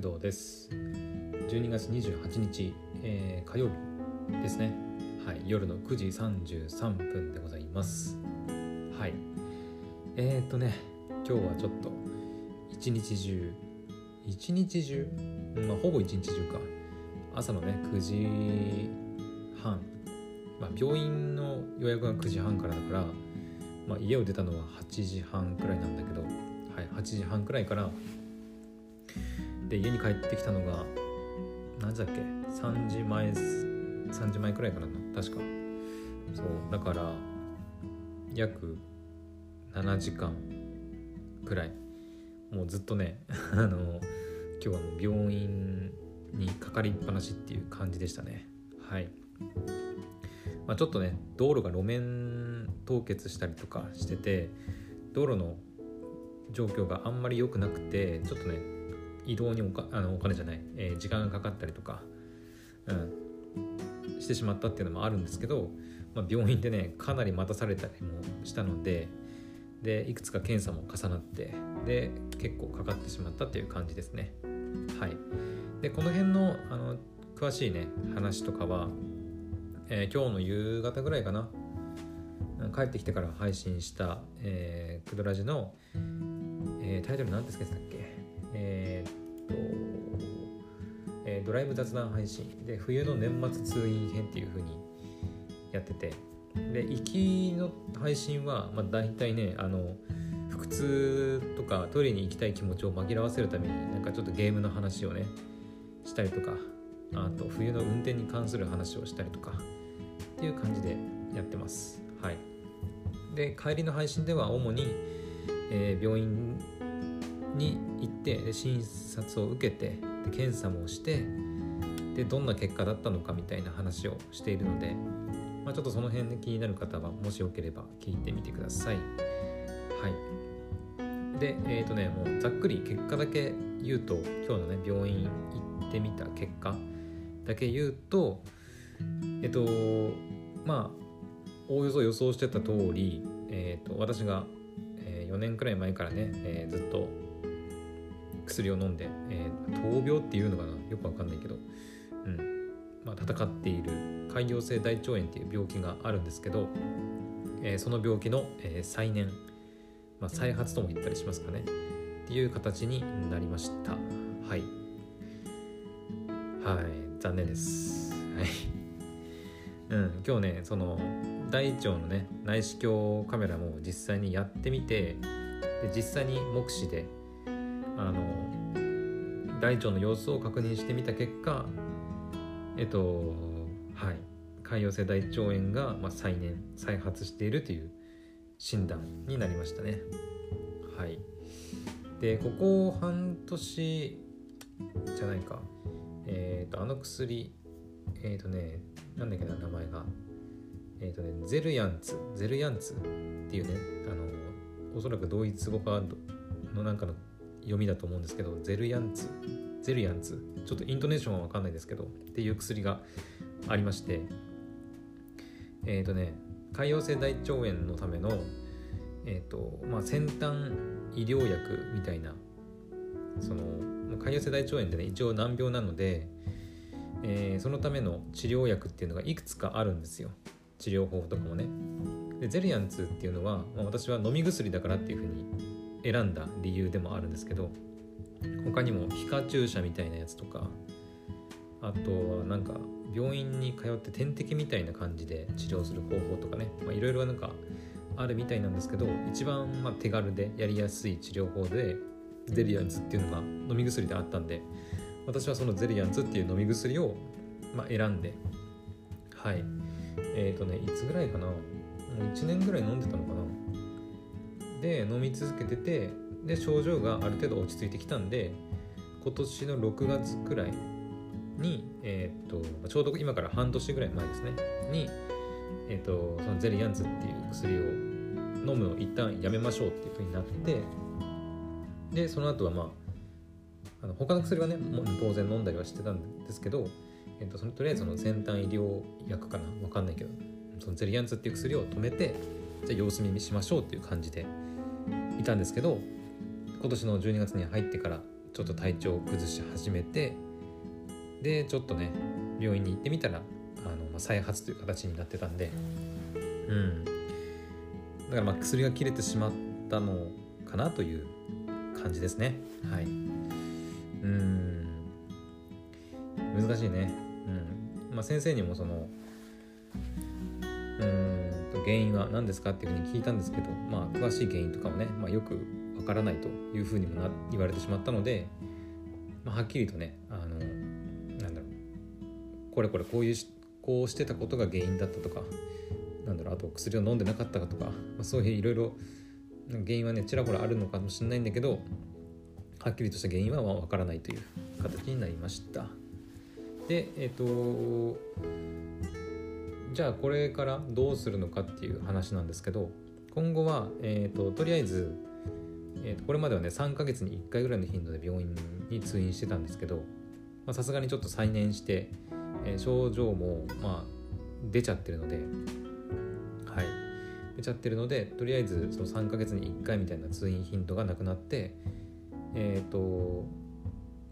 工藤です。12月28日、えー、火曜日ですね。はい夜の9時33分でございます。はい。えー、っとね今日はちょっと一日中一日中まあほぼ一日中か。朝のね9時半。まあ病院の予約が9時半からだからまあ、家を出たのは8時半くらいなんだけど、はい、8時半くらいからで家に帰ってきたのが何時だっけ？3時前3時前くらいかな確か。そうだから約7時間くらい。もうずっとね あの今日はもう病院にかかりっぱなしっていう感じでしたね。はい、まあ、ちょっとね道路が路面凍結したりとかしてて道路の状況があんまり良くなくてちょっとね移動におかあのお金じゃない、えー、時間がかかったりとか、うん、してしまったっていうのもあるんですけど、まあ、病院でねかなり待たされたりもしたのででいくつか検査も重なってで結構かかってしまったっていう感じですね。はい。でこの辺のあの詳しいね話とかは、えー、今日の夕方ぐらいかな帰ってきてから配信した、えー、クドラジの、えー、タイトル何ですかっけ？ー、ドライブ雑談配信。で冬の年末通院編っていう風にやってて。で行きの配信は、まあ、大体ねあの腹痛とかトイレに行きたい気持ちを紛らわせるためになんかちょっとゲームの話をねしたりとかあと冬の運転に関する話をしたりとかっていう感じでやってます。はい。で帰りの配信では主に、えー、病院に行って診察を受けて検査もしてでどんな結果だったのかみたいな話をしているので、まあ、ちょっとその辺で気になる方はもしよければ聞いてみてください。はい、でえっ、ー、とねもうざっくり結果だけ言うと今日のね病院行ってみた結果だけ言うとえっとまあおおよそ予想してた通り、えーと、私が、え、4年くらい前からね、えー、ずっと薬を飲んで、え、闘病っていうのかな？よくわかんないけど、うん。まあ、戦っている。潰瘍性大腸炎っていう病気があるんですけど、えー、その病気の、えー、再燃、まあ、再発とも言ったりしますかね。っていう形になりました。はい。はい。残念です。はい。うん。今日ねその大腸のね内視鏡カメラも実際にやってみてで実際に目視であの大腸の様子を確認してみた結果えっとはい。潰瘍性大腸炎が、まあ、再燃再発しているという診断になりましたね。はい。でここ半年じゃないか。えっ、ー、とあの薬えっ、ー、とねなんだっけな名前が。えっ、ー、とねゼルヤンツ。ゼルヤンツっていうねあのおそらく同一語化のなんかの読みだと思うんですけどゼルヤンツ。ゼルヤンツ。ちょっとイントネーションは分かんないですけどっていう薬がありましてえっ、ー、とね潰瘍性大腸炎のためのえっ、ー、とまあ先端医療薬みたいなその潰瘍性大腸炎ってね一応難病なので、えー、そのための治療薬っていうのがいくつかあるんですよ。治療法とかもね。でゼルヤンツっていうのは、まあ、私は飲み薬だからっていうふうに選んだ理由でもあるんですけど他にも皮下注射みたいなやつとかあとはなんか病院に通って点滴みたいな感じで治療する方法とかねいろいろなんかあるみたいなんですけど一番ま手軽でやりやすい治療法でゼリアンズっていうのが飲み薬であったんで私はそのゼリアンズっていう飲み薬をま選んではい。えっ、ー、とねいつぐらいかな？1年ぐらい飲んでたのかな？で飲み続けててで症状がある程度落ち着いてきたんで今年の6月くらいに、えー、っとちょうど今から半年ぐらい前ですねに、えー、っとそのゼリヤンツっていう薬を飲むのを一旦やめましょうっていうふうになってでその後はまああの他の薬はねもう当然飲んだりはしてたんですけど、えー、とそのとりあえずその先端医療薬かな分かんないけどそのゼリヤンツっていう薬を止めてじゃあ様子見しましょうっていう感じでいたんですけど今年の12月に入ってからちょっと体調を崩し始めてでちょっとね病院に行ってみたらあの、まあ、再発という形になってたんでうん。だからまあ薬が切れてしまったのかなという感じですね。はい。うん。難しいね。うん。まあ先生にもその原因は何ですかっていうふうに聞いたんですけどまあ詳しい原因とかもね、まあ、よくわからないというふうにもな言われてしまったので、まあ、はっきりとねあのなんだろうこれこれこういうこうしてたことが原因だったとかなんだろうあと薬を飲んでなかったかとか、まあ、そういういろいろ原因はねちらほらあるのかもしれないんだけどはっきりとした原因はわからないという形になりました。でえっ、ー、とじゃあこれからどうするのかっていう話なんですけど今後は、えーと、とりあえず、えーと、これまではね3ヶ月に1回ぐらいの頻度で病院に通院してたんですけどさすがにちょっと再燃して、えー、症状もまあ出ちゃってるのではい。出ちゃってるのでとりあえずその3ヶ月に1回みたいな通院頻度がなくなってえっ、ー、と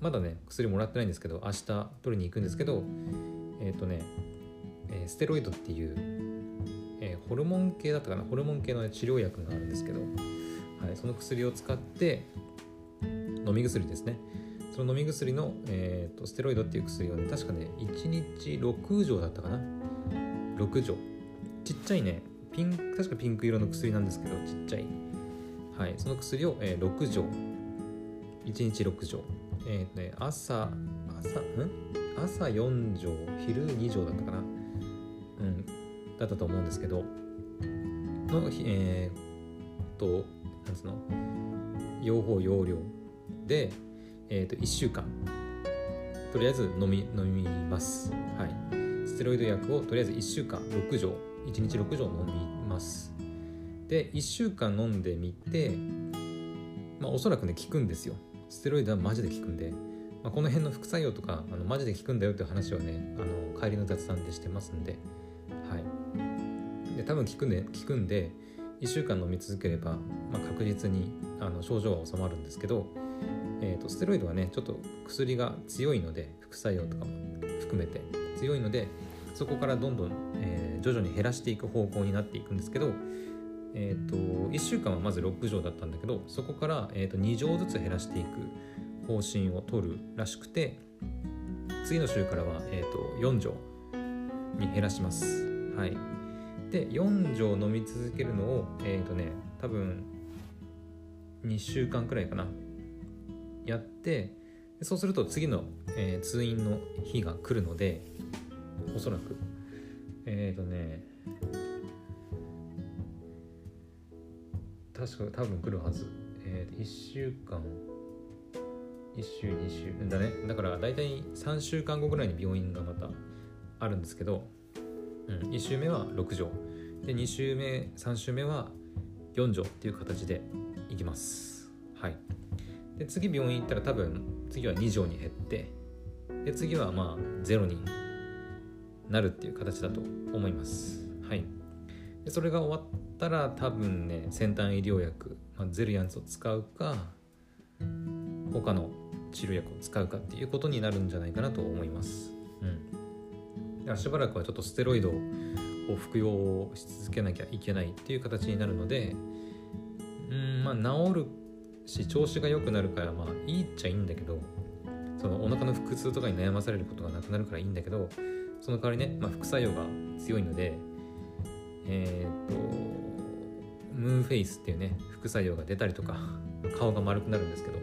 まだね薬もらってないんですけど明日取りに行くんですけどえっ、ー、とねえー、ステロイドっていう、えー、ホルモン系だったかなホルモン系の治療薬があるんですけど、はい、その薬を使って飲み薬ですね。その飲み薬の、えーと、ステロイドっていう薬をね確かね1日6錠だったかな。6錠。ちっちゃいねピン確かピンク色の薬なんですけどちっちゃい。はいその薬を、えー、6錠。1日6錠。えっ、ー、とね朝朝ん？朝4錠昼2錠だったかな、だったと思うんですけどのえー、となんつうの？用法用量で、えー、と1週間。とりあえず飲み飲みます。はい。ステロイド薬をとりあえず1週間6錠。1日6錠飲みます。で1週間飲んでみてまあおそらくね効くんですよ。ステロイドはマジで効くんで、まあ、この辺の副作用とかあのマジで効くんだよっていう話をねあの帰りの雑談でしてますんで。多分効くんで効くんで1週間飲み続ければ、まあ、確実にあの症状は収まるんですけど、えーと、ステロイドはねちょっと薬が強いので副作用とかも含めて強いのでそこからどんどん、えー、徐々に減らしていく方向になっていくんですけど、えーと、1週間はまず6錠だったんだけどそこから、えーと、2錠ずつ減らしていく方針を取るらしくて次の週からは、えー、と4錠に減らします。はい、で4錠飲み続けるのをえっ、ー、とね多分2週間くらいかな。やってそうすると次の、えー、通院の日が来るのでおそらく。えっ、ー、とね確か多分来るはず、えー、1週間。1週2週。だね。だから大体3週間後ぐらいに病院がまたあるんですけどうん、1週目は6錠で2週目3週目は4錠っていう形でいきます。はい。で次病院行ったら多分次は2錠に減ってで次はまあ0になるっていう形だと思います。はい。でそれが終わったら多分ね先端医療薬、まあ、ゼルヤンツを使うか他の治療薬を使うかっていうことになるんじゃないかなと思います。しばらくはちょっとステロイドを服用し続けなきゃいけないっていう形になるのでうんまあ治るし調子が良くなるからまあいいっちゃいいんだけどそのお腹の腹痛とかに悩まされることがなくなるからいいんだけどその代わりね、まあ、副作用が強いのでえっ、とムーンフェイスっていうね副作用が出たりとか顔が丸くなるんですけど、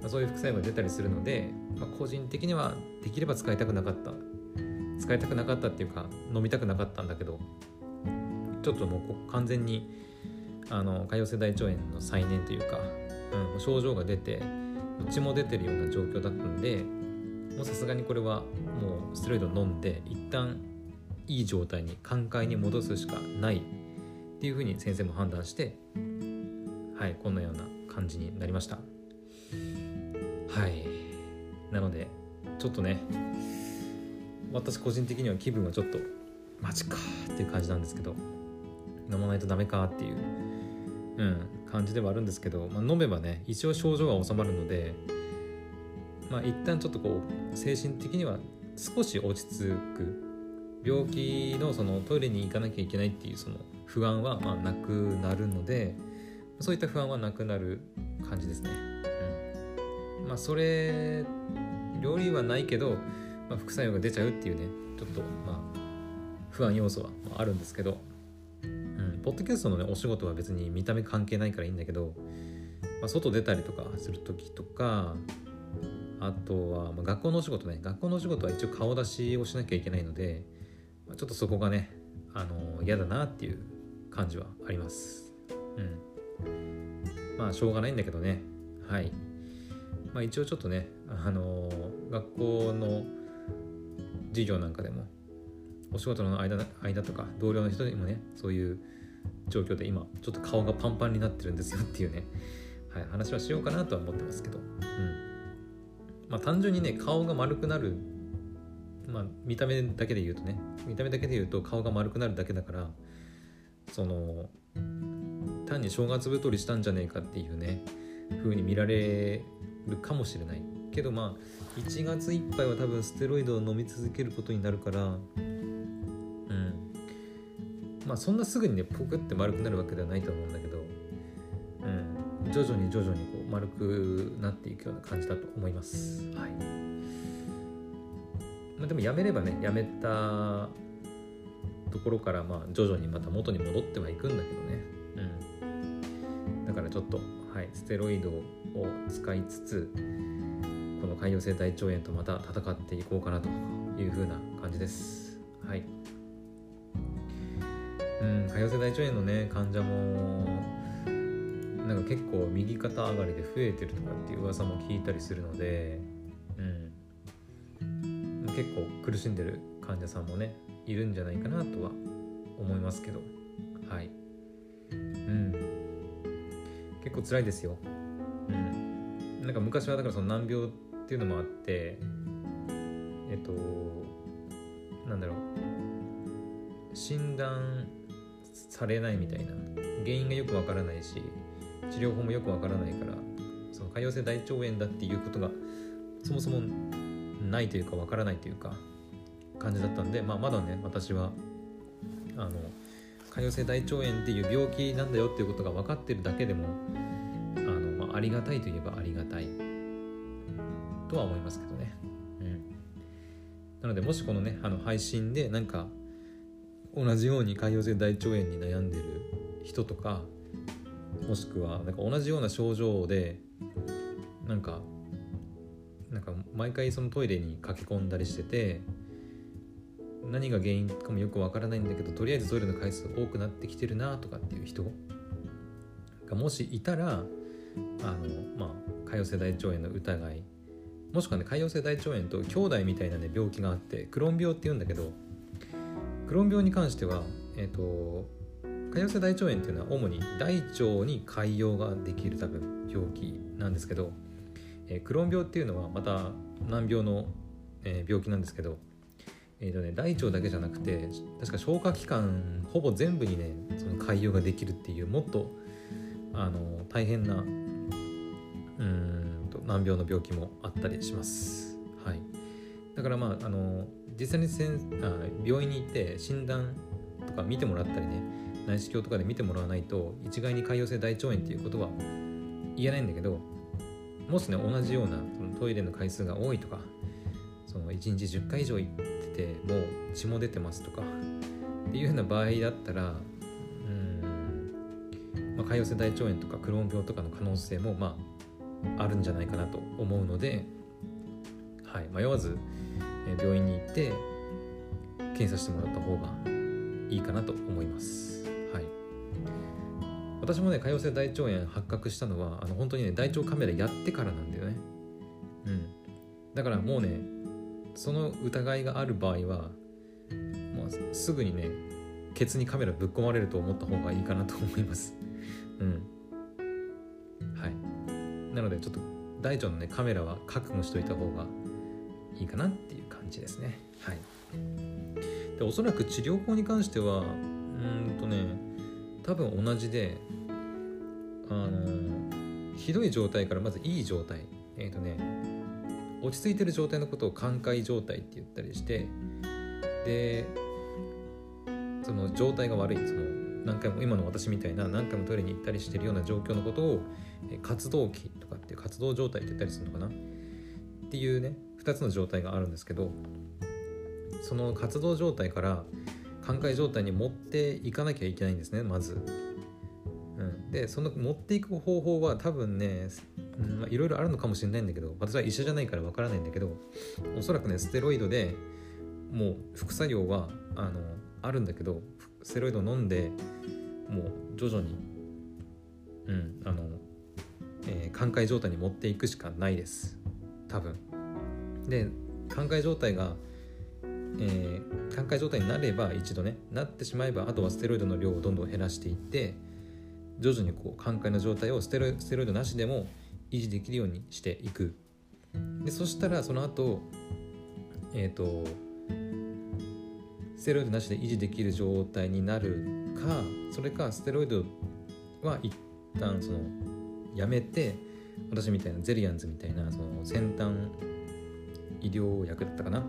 まあ、そういう副作用が出たりするので、まあ、個人的にはできれば使いたくなかった使いたくなかったっていうか飲みたくなかったんだけどちょっともう完全にあの潰瘍性大腸炎の再燃というか、うん、症状が出て血も出てるような状況だったんでもうさすがにこれはもうステロイド飲んで一旦いい状態に寛解に戻すしかないっていうふうに先生も判断してはいこんなような感じになりました。はい。なのでちょっとね私個人的には気分はちょっとマジかっていう感じなんですけど飲まないとダメかっていう、うん、感じではあるんですけど、まあ、飲めばね一応症状は治まるのでまあ一旦ちょっとこう精神的には少し落ち着く病気のそのトイレに行かなきゃいけないっていうその不安はまあなくなるのでそういった不安はなくなる感じですね。うん、まあそれ料理はないけど、まあ、副作用が出ちゃうっていうねちょっとまあ不安要素はあるんですけど、うん、ポッドキャストのねお仕事は別に見た目関係ないからいいんだけど、まあ、外出たりとかする時とかあとは、まあ、学校のお仕事ね学校のお仕事は一応顔出しをしなきゃいけないので、まあ、ちょっとそこがねあの嫌だなっていう感じはあります。うん。まあしょうがないんだけどね。はい。まあ一応ちょっとねあの学校の授業なんかでもお仕事の間間とか同僚の人にもねそういう状況で今ちょっと顔がパンパンになってるんですよっていうね、はい、話はしようかなとは思ってますけど、うん。まあ、単純にね顔が丸くなる、まあ、見た目だけで言うとね見た目だけで言うと顔が丸くなるだけだからその単に正月太りしたんじゃねえかっていうね風に見られるかもしれない。けどまあ1月いっぱいは多分ステロイドを飲み続けることになるからまあそんなすぐにねポクって丸くなるわけではないと思うんだけど、うん、徐々に徐々にこう丸くなっていくような感じだと思います。はい。まあ、でもやめればねやめたところからまあ徐々にまた元に戻ってはいくんだけどね、うん、だからちょっと、はい、ステロイドを使いつつこの潰瘍性大腸炎とまた戦っていこうかなというふうな感じです。はい。うん、潰瘍性大腸炎のね患者もなんか結構右肩上がりで増えてるとかっていう噂も聞いたりするので、うん、結構苦しんでる患者さんもねいるんじゃないかなとは思いますけど。はい。うん。結構辛いですよ。うん。なんか昔はだからその難病っていうのもあってえっとなんだろう。診断されないみたいな。原因がよくわからないし治療法もよくわからないからその潰瘍性大腸炎だっていうことがそもそもないというかわからないというか感じだったんで、まあ、まだね私はあの潰瘍性大腸炎っていう病気なんだよっていうことが分かってるだけでもあの、まあ、ありがたいといえばありがたいとは思いますけどね。うん、なのでもしこのねあの配信でなんか同じように潰瘍性大腸炎に悩んでる人とかもしくはなんか同じような症状でなんかなんか毎回そのトイレに駆け込んだりしてて何が原因かもよくわからないんだけどとりあえずトイレの回数多くなってきてるなとかっていう人がもしいたらあのまあ潰瘍性大腸炎の疑いもしくはね潰瘍性大腸炎と兄弟みたいなね病気があってクローン病っていうんだけどクローン病に関しては、えっ、ー、と潰瘍性大腸炎っていうのは主に大腸に潰瘍ができる多分病気なんですけど、えー、クローン病っていうのはまた難病の、えー、病気なんですけど、えーとね、大腸だけじゃなくて確か消化器官ほぼ全部にねその潰瘍ができるっていうもっとあの大変なうん難病の病気もあったりします。はい、だからまああの実際にせんあ病院に行って診断とか見てもらったりね内視鏡とかで見てもらわないと一概に潰瘍性大腸炎っていうことは言えないんだけどもしね同じようなそのトイレの回数が多いとかその1日10回以上行っててもう血も出てますとかっていうような場合だったらうん、まあ、潰瘍性大腸炎とかクローン病とかの可能性もまああるんじゃないかなと思うので、はい、迷わず病院に行って検査してもらった方がいいかなと思います。はい、私もね潰瘍性大腸炎発覚したのはあの本当にね大腸カメラやってからなんだよね。うん、だからもうねその疑いがある場合はもうすぐにねケツにカメラぶっ込まれると思った方がいいかなと思います。うん。はい。なのでちょっと大腸のねカメラは覚悟しといた方がいいかなっていう感じですね。はい、でおそらく治療法に関してはうんとね多分同じであのひどい状態からまずいい状態えっ、ー、とね落ち着いてる状態のことを寛解状態って言ったりしてでその状態が悪いその何回も今の私みたいな何回もトイレに行ったりしてるような状況のことを活動期とかって活動状態って言ったりするのかな？っていうね2つの状態があるんですけどその活動状態から寛解状態に持っていかなきゃいけないんですねまず。うん、でその持っていく方法は多分ねいろいろあるのかもしれないんだけど私は医者じゃないからわからないんだけどおそらくねステロイドでもう副作用はあのあるんだけどステロイド飲んでもう徐々にうんあの、えー、寛解状態に持っていくしかないです。多分。で寛解状態がえー、寛解状態になれば一度ねなってしまえばあとはステロイドの量をどんどん減らしていって徐々にこう寛解の状態をステロステロイドなしでも維持できるようにしていく。でそしたらその後えっ、ー、とステロイドなしで維持できる状態になるかそれかステロイドは一旦そのやめて私みたいなゼリアンズみたいなその先端医療薬だったかな？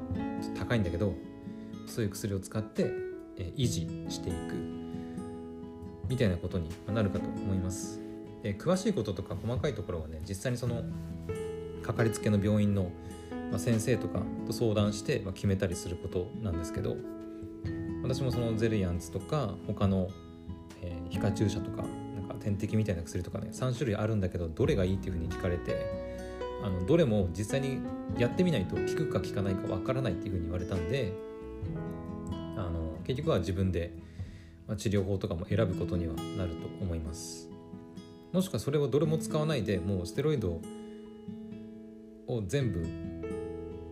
ちょっと高いんだけどそういう薬を使って、え維持していく。みたいなことになるかと思います、え詳しいこととか細かいところはね実際にそのかかりつけの病院の先生とかと相談して決めたりすることなんですけど私もそのゼリアンツとか他の、えー、皮下注射とか点滴みたいな薬とかね3種類あるんだけどどれがいいっていうふうに聞かれてあのどれも実際にやってみないと効くか効かないかわからないっていうふうに言われたんであの結局は自分で、治療法とかも選ぶことにはなると思います。もしくはそれをどれも使わないでもうステロイドを全部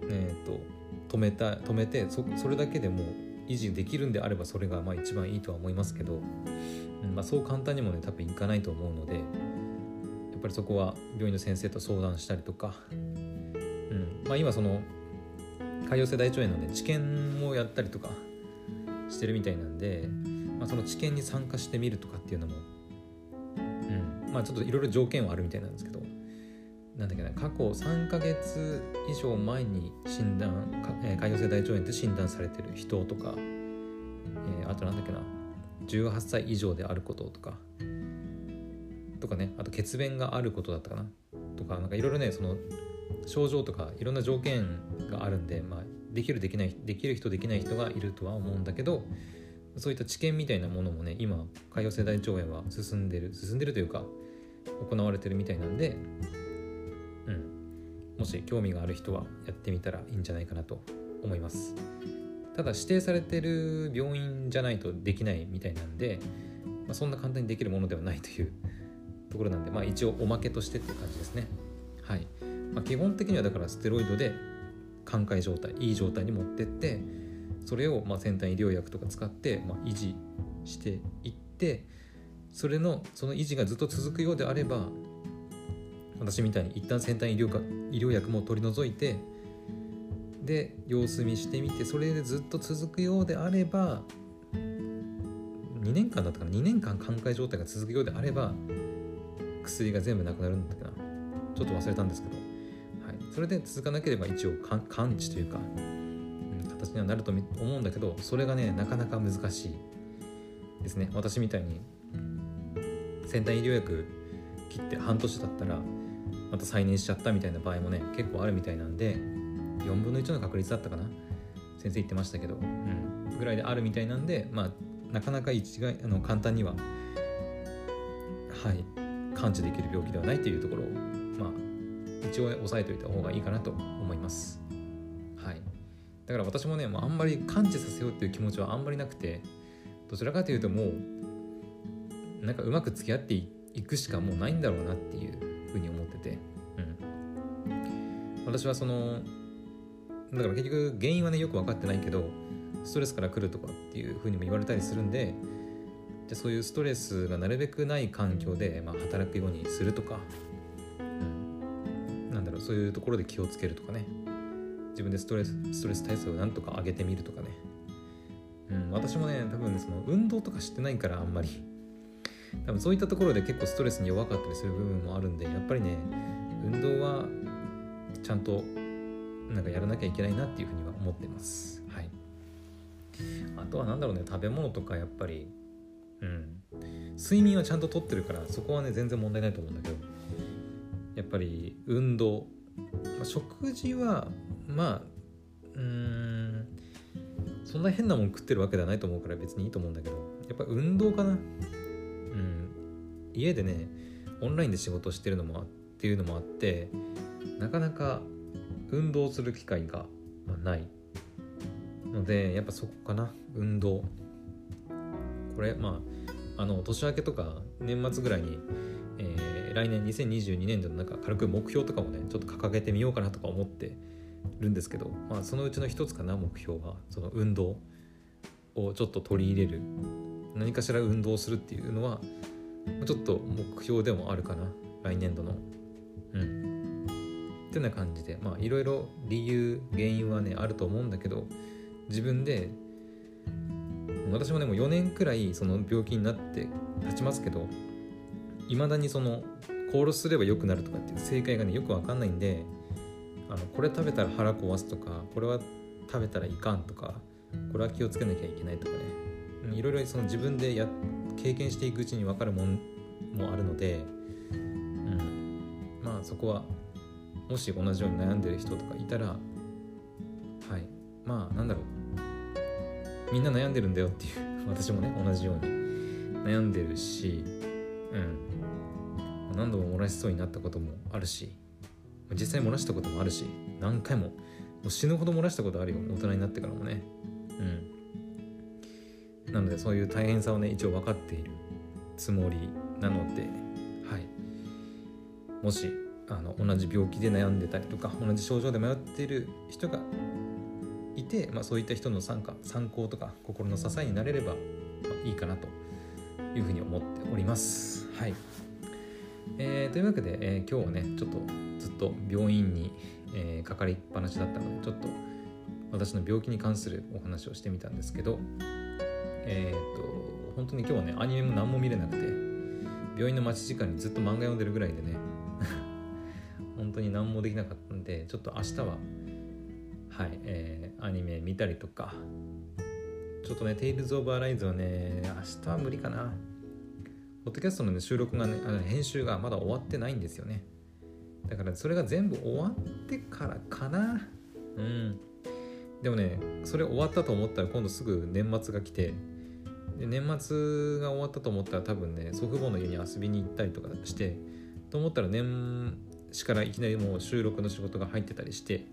えっ、ー、と止めた止めてそそれだけでもう維持できるんであればそれがまあ一番いいとは思いますけど、うんまあ、そう簡単にもね多分いかないと思うのでやっぱりそこは病院の先生と相談したりとか、うんまあ、今その潰瘍性大腸炎のね治験もやったりとかしてるみたいなんで、まあ、その治験に参加してみるとかっていうのも、うんまあ、ちょっといろいろ条件はあるみたいなんですけどなんだっけな過去3ヶ月以上前に診断潰瘍性大腸炎って診断されてる人とか、えー、あとなんだっけな18歳以上であることとかとかねあと血便があることだったかなとかなんかいろいろねその症状とかいろんな条件があるんで、まあ、できるできないできる人できない人がいるとは思うんだけどそういった知見みたいなものもね今潰瘍性大腸炎は進んでる進んでるというか行われてるみたいなんで、もし興味がある人はやってみたらいいんじゃないかなと思いますただ指定されてる病院じゃないとできないみたいなんで、まあ、そんな簡単にできるものではないというところなんで、まあ、一応おまけとしてっていう感じですね。はい。まあ、基本的にはだからステロイドで寛解状態、いい状態に持ってって、それをまあ先端医療薬とか使って、まあ、維持していって、それのその維持がずっと続くようであれば、私みたいに一旦先端医療か医療薬も取り除いて、で様子見してみてそれでずっと続くようであれば2年間だったかな2年間寛解状態が続くようであれば薬が全部なくなるんだっけな。ちょっと忘れたんですけど、はい、それで続かなければ一応完治というか、うん、形にはなると思うんだけどそれがねなかなか難しいですね。私みたいに先端医療薬切って半年だったらまた再燃しちゃったみたいな場合もね結構あるみたいなんで4分の1の確率だったかな？先生言ってましたけど、うん、ぐらいであるみたいなんでまあなかなか一概あの簡単にははい感知できる病気ではないというところをまあ一応、押さえておいた方がいいかなと思います。はい。だから私もね、まあ、あんまり感知させようっていう気持ちはあんまりなくてどちらかというともうなんかうまく付き合っていくしかもうないんだろうなっていうふうに思ってて。うん。私はそのだから結局原因はねよく分かってないけどストレスから来るとかっていうふうにも言われたりするんででそういうストレスがなるべくない環境で、まあ、働くようにするとか、うん、なんだろうそういうところで気をつけるとかね。自分でストレスストレス対策をなんとか上げてみるとかね、うん、私もね多分その運動とかしてないからあんまり。多分そういったところで結構ストレスに弱かったりする部分もあるんでやっぱりね運動はちゃんとなんかやらなきゃいけないなっていうふうには思ってます。はい。あとは何だろうね食べ物とかやっぱりうん。睡眠はちゃんととってるからそこはね全然問題ないと思うんだけどやっぱり運動、まあ、食事はまあうんそんな変なもん食ってるわけではないと思うから別にいいと思うんだけどやっぱ運動かな。家でねオンラインで仕事してるのもっていうのもあってなかなか運動する機会がない。のでやっぱそこかな。運動。これまああの年明けとか年末ぐらいに、えー、来年2022年度の中軽く目標とかもねちょっと掲げてみようかなとか思ってるんですけど、まあ、そのうちの一つかな目標は。その運動をちょっと取り入れる。何かしら運動するっていうのはちょっと目標でもあるかな。来年度の。うん。ってな感じで。まあいろいろ理由原因はねあると思うんだけど自分で私もねも4年くらいその病気になって経ちますけどいまだにそのコールすれば良くなるとかっていう正解がねよくわかんないんであのこれ食べたら腹壊すとかこれは食べたらいかんとかこれは気をつけなきゃいけないとかね。いろいろその自分でや経験していくうちに分かるもんもあるので、うん、まあそこはもし同じように悩んでる人とかいたらはい。まあなんだろう。みんな悩んでるんだよっていう私もね同じように悩んでるし、うん、何度も漏らしそうになったこともあるし実際漏らしたこともあるし何回ももう死ぬほど漏らしたことあるよ大人になってからもね。うん。なのでそういう大変さをね一応分かっているつもりなのではいもしあの同じ病気で悩んでたりとか同じ症状で迷っている人がいて、まあ、そういった人の参加参考とか心の支えになれれば、まあ、いいかなというふうに思っております。はいえー、というわけで、えー、今日はねちょっとずっと病院に、えー、かかりっぱなしだったのでちょっと私の病気に関するお話をしてみたんですけどえっ、と本当に今日はねアニメも何も見れなくて病院の待ち時間にずっと漫画読んでるぐらいでね 本当に何もできなかったんでちょっと明日ははい、えー、アニメ見たりとかちょっとね、テイルズ・オブ・アライズはね、明日は無理かな。ポッドキャストの、ね、収録がね、あの編集がまだ終わってないんですよね。だからそれが全部終わってからかな。うん。でもね、それ終わったと思ったら今度すぐ年末が来て、で年末が終わったと思ったら多分ね、祖父母の家に遊びに行ったりとかして、と思ったら年始からいきなりもう収録の仕事が入ってたりして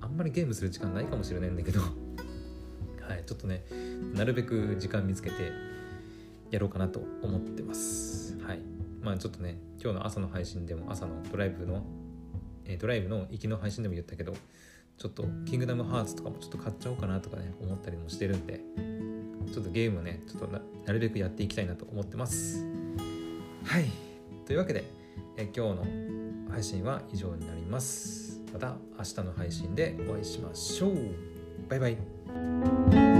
あんまりゲームする時間ないかもしれないんだけど はいちょっとねなるべく時間見つけてやろうかなと思ってます。はい。まあちょっとね今日の朝の配信でも朝のドライブの、え、ドライブの行きの配信でも言ったけどちょっとキングダムハーツとかもちょっと買っちゃおうかなとかね思ったりもしてるんでちょっとゲームをねちょっとなるべくやっていきたいなと思ってます。はい。というわけでえ今日の配信は以上になります。また明日の配信でお会いしましょう。バイバイ